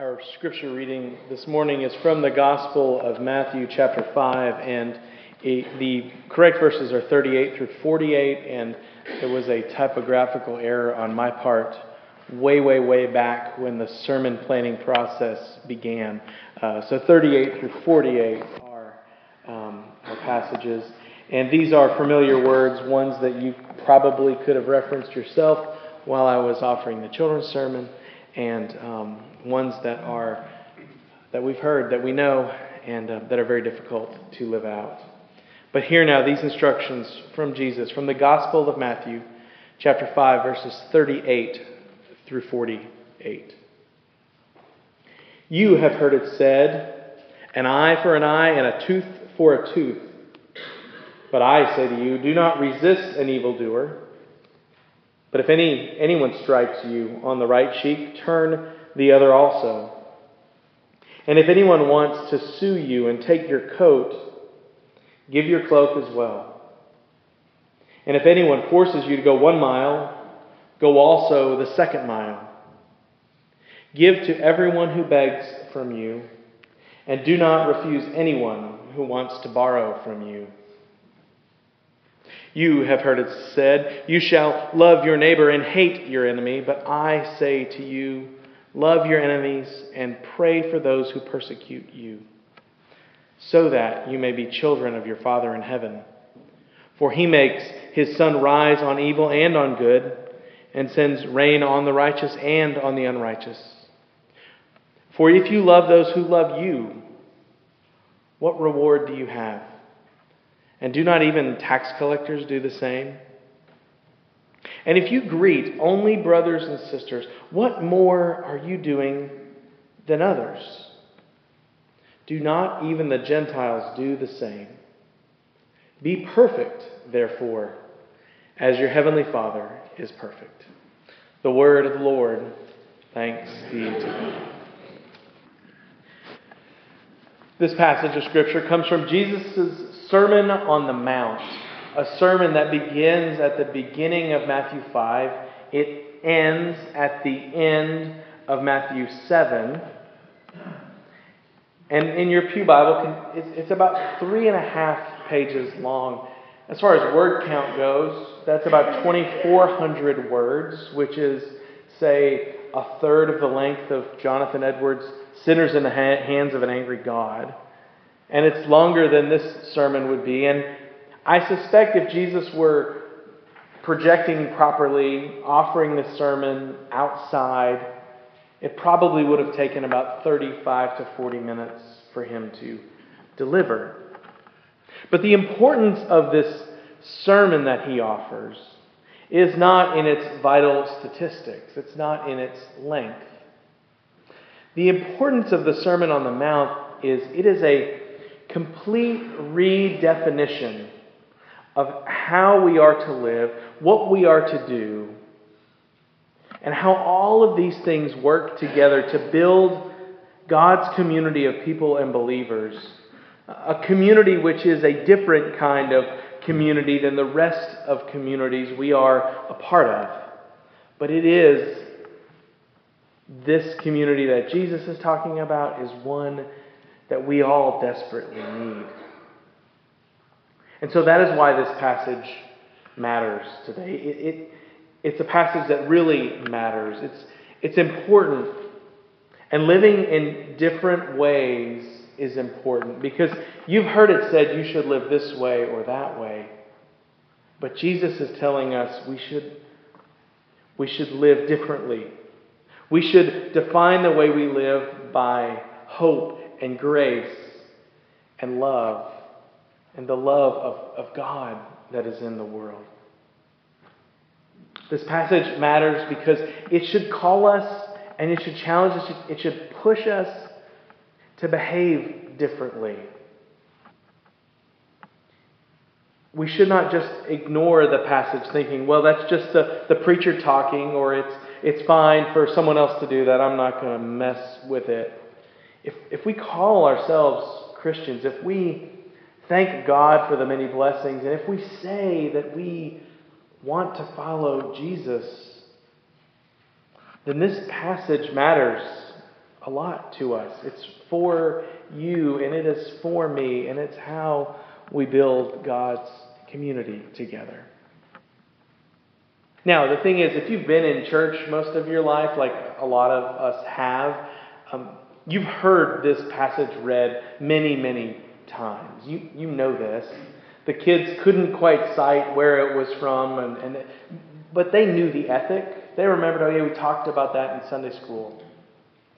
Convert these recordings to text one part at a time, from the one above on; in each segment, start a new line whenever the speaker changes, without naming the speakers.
Our scripture reading this morning is from the Gospel of Matthew, chapter 5, and the correct verses are 38 through 48, and there was a typographical error on my part way, way, way back when the sermon planning process began. Uh, so 38 through 48 are um, passages, and these are familiar words, ones that you probably could have referenced yourself while I was offering the children's sermon, and um, ones that are that we've heard, that we know, and uh, that are very difficult to live out. But hear now these instructions from Jesus from the Gospel of Matthew, chapter 5, verses 38 through 48. You have heard it said, an eye for an eye and a tooth for a tooth. But I say to you, do not resist an evildoer. But if any, anyone strikes you on the right cheek, turn the other also. And if anyone wants to sue you and take your coat, give your cloak as well. And if anyone forces you to go one mile, go also the second mile. Give to everyone who begs from you, and do not refuse anyone who wants to borrow from you. You have heard it said, You shall love your neighbor and hate your enemy, but I say to you, Love your enemies and pray for those who persecute you, so that you may be children of your Father in heaven. For he makes his sun rise on evil and on good, and sends rain on the righteous and on the unrighteous. For if you love those who love you, what reward do you have? And do not even tax collectors do the same? And if you greet only brothers and sisters, what more are you doing than others? Do not even the Gentiles do the same? Be perfect, therefore, as your heavenly Father is perfect. The word of the Lord. Thanks be to God. This passage of Scripture comes from Jesus' Sermon on the Mount a sermon that begins at the beginning of Matthew 5. It ends at the end of Matthew 7. And in your Pew Bible, it's about three and a half pages long. As far as word count goes, that's about 2,400 words, which is, say, a third of the length of Jonathan Edwards' Sinners in the Hands of an Angry God. And it's longer than this sermon would be. And I suspect if Jesus were projecting properly, offering the sermon outside, it probably would have taken about 35 to 40 minutes for him to deliver. But the importance of this sermon that he offers is not in its vital statistics, it's not in its length. The importance of the Sermon on the Mount is it is a complete redefinition of how we are to live, what we are to do, and how all of these things work together to build God's community of people and believers. A community which is a different kind of community than the rest of communities we are a part of. But it is this community that Jesus is talking about is one that we all desperately need. And so that is why this passage matters today. It, it, it's a passage that really matters. It's, it's important. And living in different ways is important because you've heard it said you should live this way or that way. But Jesus is telling us we should, we should live differently. We should define the way we live by hope and grace and love and the love of, of God that is in the world. This passage matters because it should call us and it should challenge us, it should push us to behave differently. We should not just ignore the passage thinking, well, that's just the, the preacher talking, or it's, it's fine for someone else to do that. I'm not going to mess with it. If, if we call ourselves Christians, if we thank God for the many blessings. And if we say that we want to follow Jesus, then this passage matters a lot to us. It's for you, and it is for me, and it's how we build God's community together. Now, the thing is, if you've been in church most of your life, like a lot of us have, um, you've heard this passage read many, many times. You, you know this. The kids couldn't quite cite where it was from, and, and but they knew the ethic. They remembered, oh, yeah, we talked about that in Sunday school,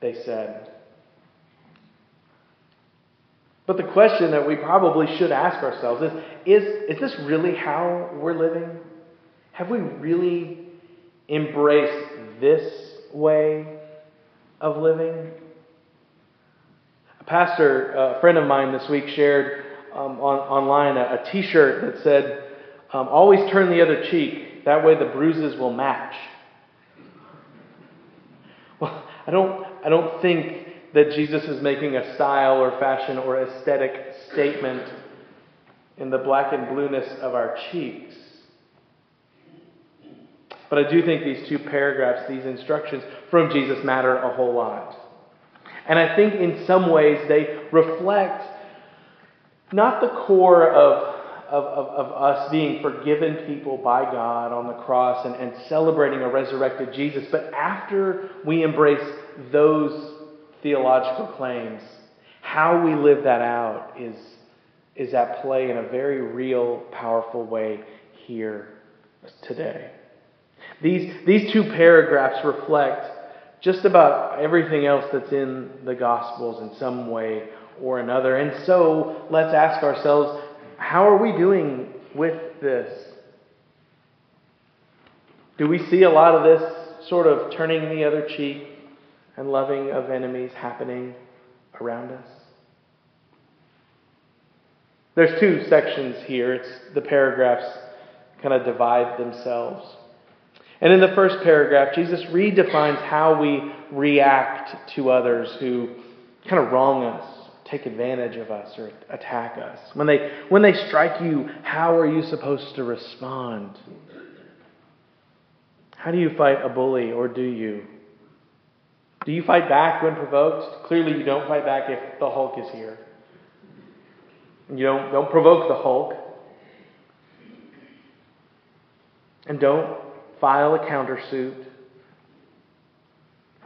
they said. But the question that we probably should ask ourselves is, is is this really how we're living? Have we really embraced this way of living? A pastor, a friend of mine this week, shared um, on, online a a t shirt that said, um, Always turn the other cheek, that way the bruises will match. Well, I don't, I don't think that Jesus is making a style or fashion or aesthetic statement in the black and blueness of our cheeks. But I do think these two paragraphs, these instructions from Jesus, matter a whole lot. And I think in some ways they reflect not the core of, of, of, of, us being forgiven people by God on the cross and, and celebrating a resurrected Jesus, but after we embrace those theological claims, how we live that out is, is at play in a very real, powerful way here today. These, these two paragraphs reflect just about everything else that's in the Gospels in some way or another. And so let's ask ourselves how are we doing with this? Do we see a lot of this sort of turning the other cheek and loving of enemies happening around us? There's two sections here. It's the paragraphs kind of divide themselves. And in the first paragraph, Jesus redefines how we react to others who kind of wrong us, take advantage of us, or attack us. When they, when they strike you, how are you supposed to respond? How do you fight a bully, or do you? Do you fight back when provoked? Clearly, you don't fight back if the Hulk is here. You don't, don't provoke the Hulk. And don't file a countersuit.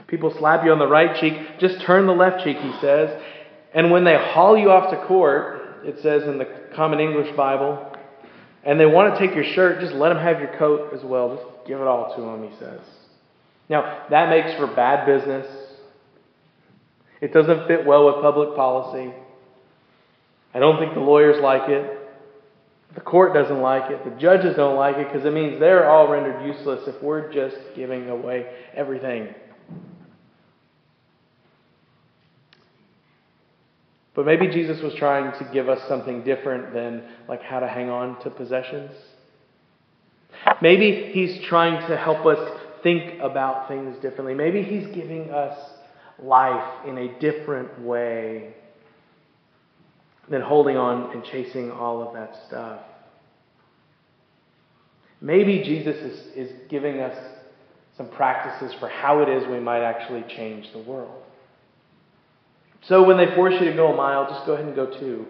People slap you on the right cheek, just turn the left cheek, he says. And when they haul you off to court, it says in the Common English Bible, and they want to take your shirt, just let them have your coat as well. Just give it all to them, he says. Now, that makes for bad business. It doesn't fit well with public policy. I don't think the lawyers like it. The court doesn't like it. The judges don't like it because it means they're all rendered useless if we're just giving away everything. But maybe Jesus was trying to give us something different than like how to hang on to possessions. Maybe he's trying to help us think about things differently. Maybe he's giving us life in a different way than holding on and chasing all of that stuff. Maybe Jesus is, is giving us some practices for how it is we might actually change the world. So when they force you to go a mile, just go ahead and go two.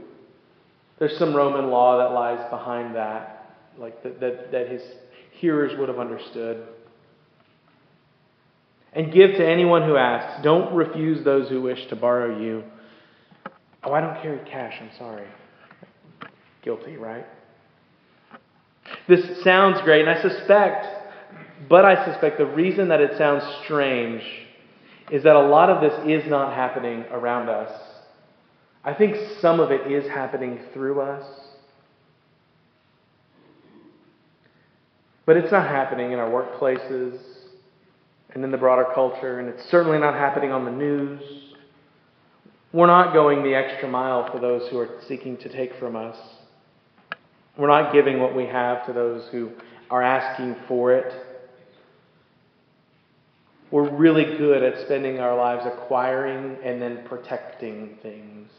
There's some Roman law that lies behind that, like that, that, that his hearers would have understood. And give to anyone who asks. Don't refuse those who wish to borrow you. Oh, I don't carry cash. I'm sorry. Guilty, right? This sounds great, and I suspect, but I suspect the reason that it sounds strange is that a lot of this is not happening around us. I think some of it is happening through us. But it's not happening in our workplaces and in the broader culture, and it's certainly not happening on the news. We're not going the extra mile for those who are seeking to take from us. We're not giving what we have to those who are asking for it. We're really good at spending our lives acquiring and then protecting things.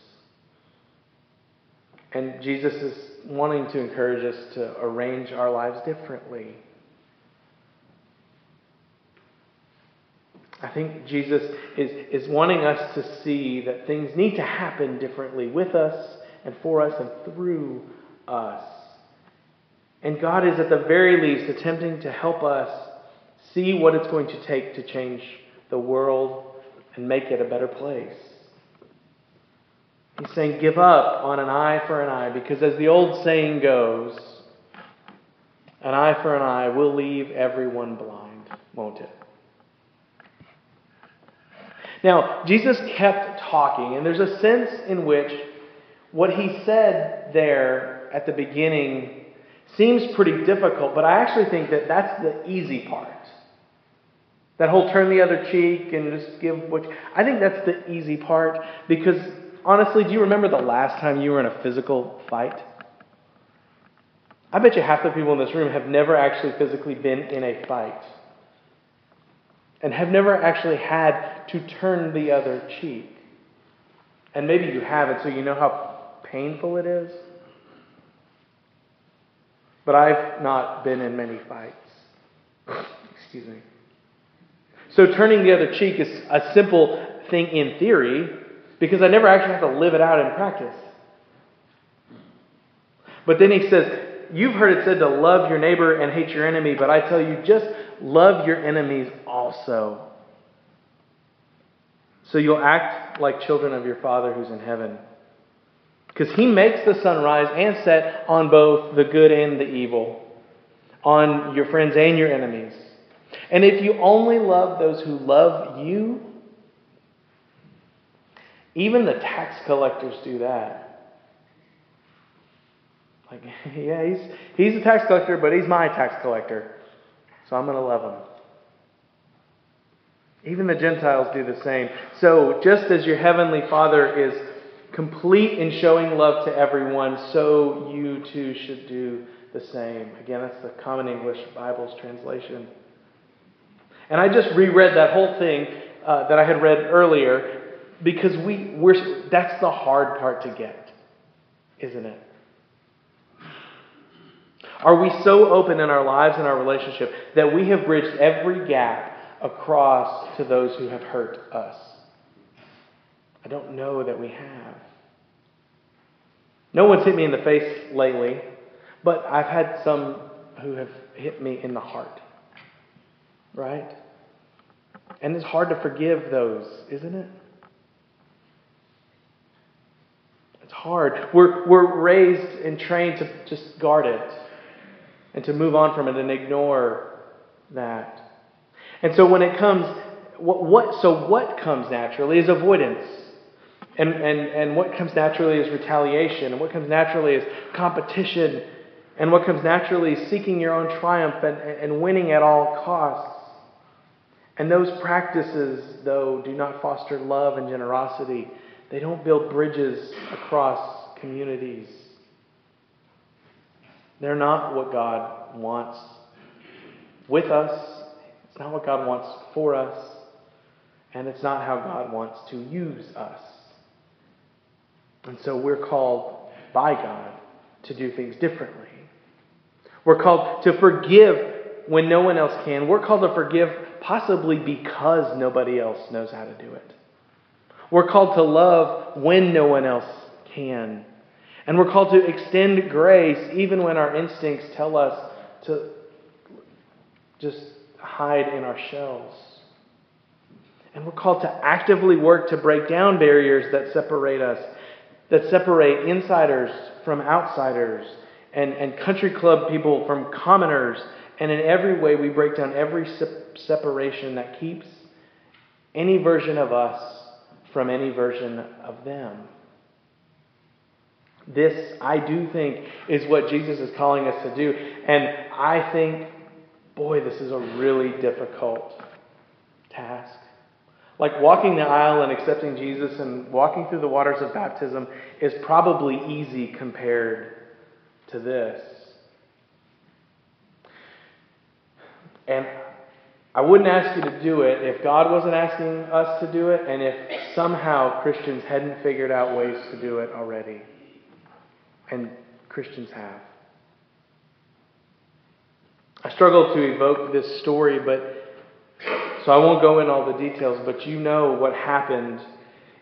And Jesus is wanting to encourage us to arrange our lives differently. I think Jesus is, is wanting us to see that things need to happen differently with us and for us and through us. And God is at the very least attempting to help us see what it's going to take to change the world and make it a better place. He's saying, give up on an eye for an eye, because as the old saying goes, an eye for an eye will leave everyone blind, won't it? Now, Jesus kept talking, and there's a sense in which what he said there at the beginning seems pretty difficult, but I actually think that that's the easy part. That whole turn the other cheek and just give what. I think that's the easy part because honestly, do you remember the last time you were in a physical fight? I bet you half the people in this room have never actually physically been in a fight and have never actually had to turn the other cheek. And maybe you haven't, so you know how painful it is. But I've not been in many fights. Excuse me. So turning the other cheek is a simple thing in theory because I never actually have to live it out in practice. But then he says, You've heard it said to love your neighbor and hate your enemy, but I tell you, just love your enemies also. So you'll act like children of your Father who's in heaven. Because he makes the sun rise and set on both the good and the evil, on your friends and your enemies. And if you only love those who love you, even the tax collectors do that. Like, yeah, he's, he's a tax collector, but he's my tax collector. So I'm going to love him. Even the Gentiles do the same. So, just as your heavenly Father is complete in showing love to everyone, so you too should do the same. Again, that's the Common English Bible's translation. And I just reread that whole thing uh, that I had read earlier because we, we're, that's the hard part to get, isn't it? Are we so open in our lives and our relationship that we have bridged every gap across to those who have hurt us? I don't know that we have. No one's hit me in the face lately, but I've had some who have hit me in the heart. Right? And it's hard to forgive those, isn't it? It's hard. We're, we're raised and trained to just guard it and to move on from it and ignore that. And so when it comes, what, what so what comes naturally is avoidance. And, and, and what comes naturally is retaliation. And what comes naturally is competition. And what comes naturally is seeking your own triumph and, and winning at all costs. And those practices, though, do not foster love and generosity. They don't build bridges across communities. They're not what God wants with us. It's not what God wants for us. And it's not how God wants to use us. And so we're called by God to do things differently. We're called to forgive when no one else can. We're called to forgive possibly because nobody else knows how to do it. We're called to love when no one else can. And we're called to extend grace even when our instincts tell us to just hide in our shells. And we're called to actively work to break down barriers that separate us, that separate insiders from outsiders, and, and country club people from commoners. And in every way, we break down every separation that keeps any version of us from any version of them. This, I do think, is what Jesus is calling us to do. And I think, boy, this is a really difficult task. Like walking the aisle and accepting Jesus and walking through the waters of baptism is probably easy compared to this. And I wouldn't ask you to do it if God wasn't asking us to do it and if somehow Christians hadn't figured out ways to do it already. And Christians have. I struggle to evoke this story, but So I won't go in all the details, but you know what happened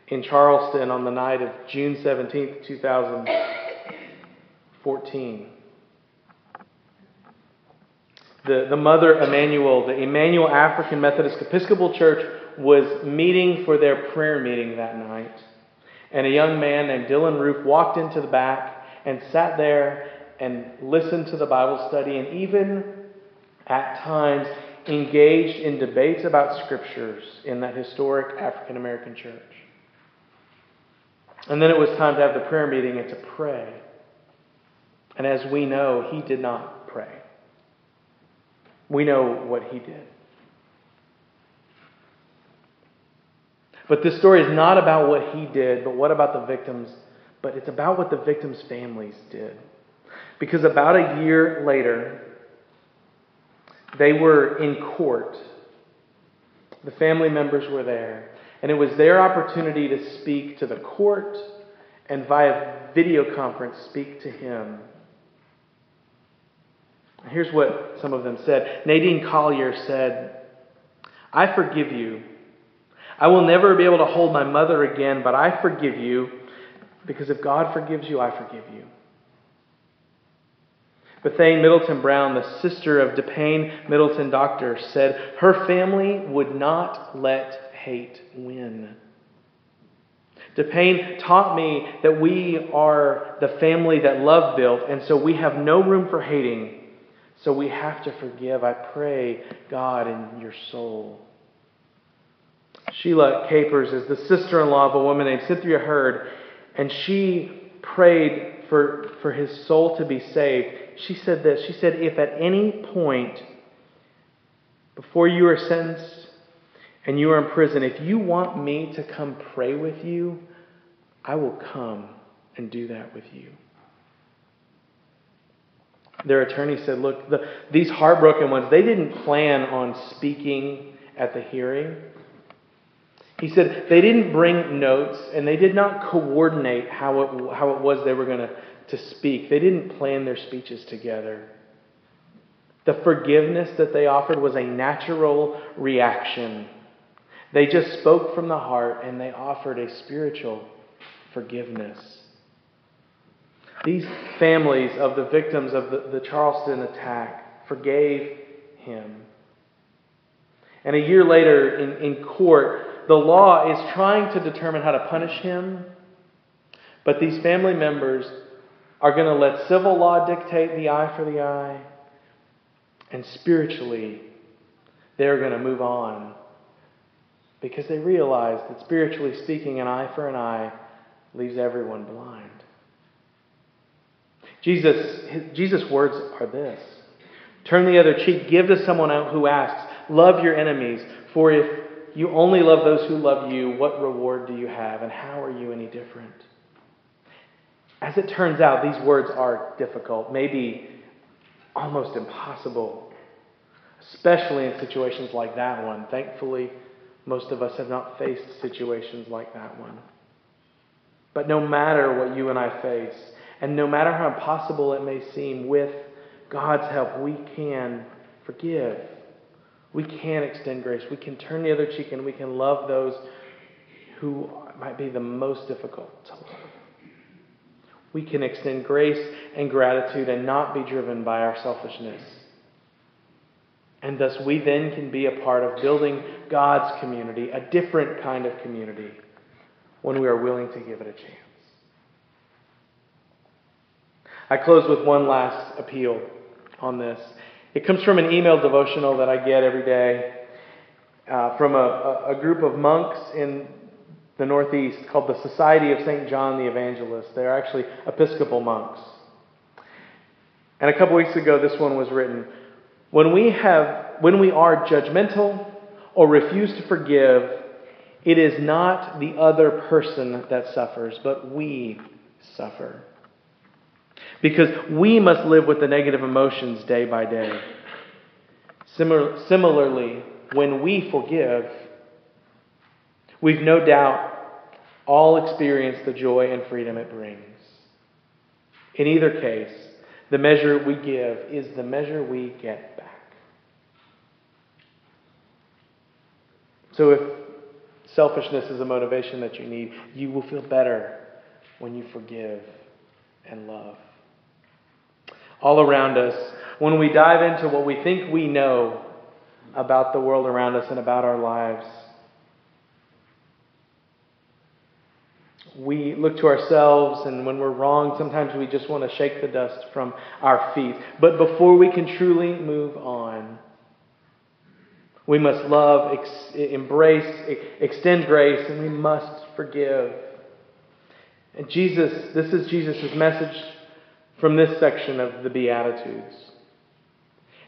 in Charleston on the night of June 17th, 2014. The, the Mother Emanuel, the Emanuel African Methodist Episcopal Church, was meeting for their prayer meeting that night. And a young man named Dylann Roof walked into the back and sat there and listened to the Bible study and even at times engaged in debates about scriptures in that historic African American church. And then it was time to have the prayer meeting and to pray. And as we know, he did not pray. We know what he did. But this story is not about what he did, but what about the victims, but it's about what the victims' families did. Because about a year later, they were in court. The family members were there. And it was their opportunity to speak to the court and via video conference speak to him. Here's what some of them said. Nadine Collier said, I forgive you. I will never be able to hold my mother again, but I forgive you because if God forgives you, I forgive you. Bethane Middleton Brown, the sister of DePayne Middleton Doctor, said her family would not let hate win. DePayne taught me that we are the family that love built, and so we have no room for hating. So we have to forgive. I pray, God, in your soul. Sheila Capers is the sister in law of a woman named Cynthia Hurd, and she prayed for, for his soul to be saved. She said this She said, If at any point before you are sentenced and you are in prison, if you want me to come pray with you, I will come and do that with you. Their attorney said, Look, the, these heartbroken ones, they didn't plan on speaking at the hearing. He said they didn't bring notes and they did not coordinate how it, how it was they were going to, to speak. They didn't plan their speeches together. The forgiveness that they offered was a natural reaction. They just spoke from the heart and they offered a spiritual forgiveness. These families of the victims of the, the Charleston attack forgave him. And a year later in, in court, the law is trying to determine how to punish him, but these family members are going to let civil law dictate the eye for the eye, and spiritually, they're going to move on because they realize that spiritually speaking, an eye for an eye leaves everyone blind. Jesus, Jesus' words are this Turn the other cheek, give to someone who asks, love your enemies, for if you only love those who love you. What reward do you have, and how are you any different? As it turns out, these words are difficult, maybe almost impossible, especially in situations like that one. Thankfully, most of us have not faced situations like that one. But no matter what you and I face, and no matter how impossible it may seem, with God's help, we can forgive we can extend grace. We can turn the other cheek and we can love those who might be the most difficult to love. We can extend grace and gratitude and not be driven by our selfishness. And thus, we then can be a part of building God's community, a different kind of community, when we are willing to give it a chance. I close with one last appeal on this. It comes from an email devotional that I get every day uh, from a, a, group of monks in the Northeast called the Society of St. John the Evangelist. They're actually Episcopal monks. And a couple weeks ago, this one was written When we, have, when we are judgmental or refuse to forgive, it is not the other person that suffers, but we suffer. Because we must live with the negative emotions day by day. Similar, similarly, when we forgive, we've no doubt all experienced the joy and freedom it brings. In either case, the measure we give is the measure we get back. So if selfishness is a motivation that you need, you will feel better when you forgive and love. All around us, when we dive into what we think we know about the world around us and about our lives, we look to ourselves, and when we're wrong, sometimes we just want to shake the dust from our feet. But before we can truly move on, we must love, ex- embrace, extend grace, and we must forgive. And Jesus, this is Jesus' message from this section of the Beatitudes.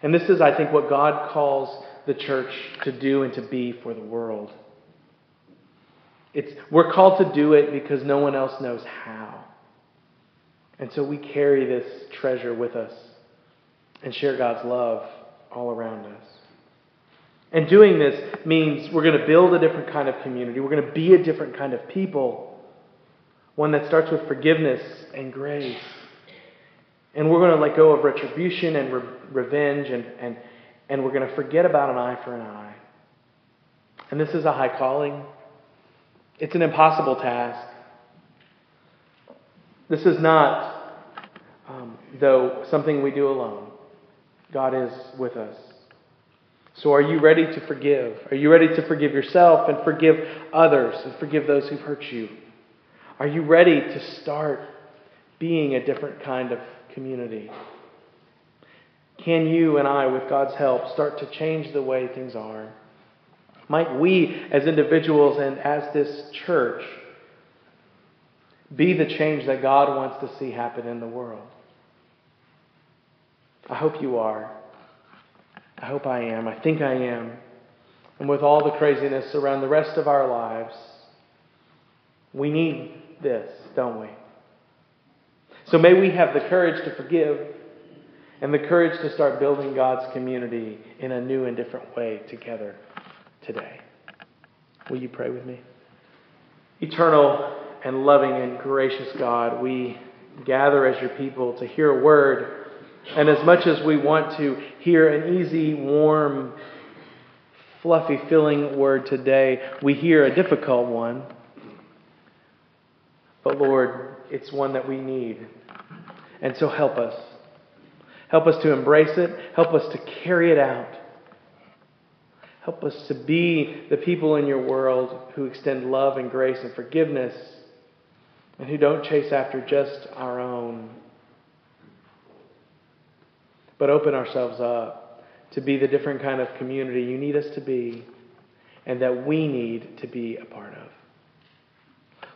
And this is, I think, what God calls the church to do and to be for the world. It's, we're called to do it because no one else knows how. And so we carry this treasure with us and share God's love all around us. And doing this means we're going to build a different kind of community. We're going to be a different kind of people. One that starts with forgiveness and grace. And we're going to let go of retribution and re- revenge, and, and, and we're going to forget about an eye for an eye. And this is a high calling. It's an impossible task. This is not, um, though, something we do alone. God is with us. So, are you ready to forgive? Are you ready to forgive yourself and forgive others and forgive those who've hurt you? Are you ready to start being a different kind of community? Can you and I, with God's help, start to change the way things are? Might we, as individuals and as this church, be the change that God wants to see happen in the world? I hope you are. I hope I am. I think I am. And with all the craziness around the rest of our lives, we need this, don't we? So may we have the courage to forgive and the courage to start building God's community in a new and different way together today. Will you pray with me? Eternal and loving and gracious God, we gather as your people to hear a word. And as much as we want to hear an easy, warm, fluffy, filling word today, we hear a difficult one. But Lord, it's one that we need. And so help us. Help us to embrace it. Help us to carry it out. Help us to be the people in your world who extend love and grace and forgiveness and who don't chase after just our own, but open ourselves up to be the different kind of community you need us to be and that we need to be a part of.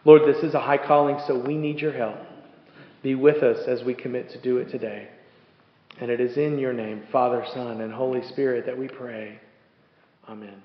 Lord, this is a high calling, so we need your help. Be with us as we commit to do it today. And it is in your name, Father, Son, and Holy Spirit, that we pray. Amen.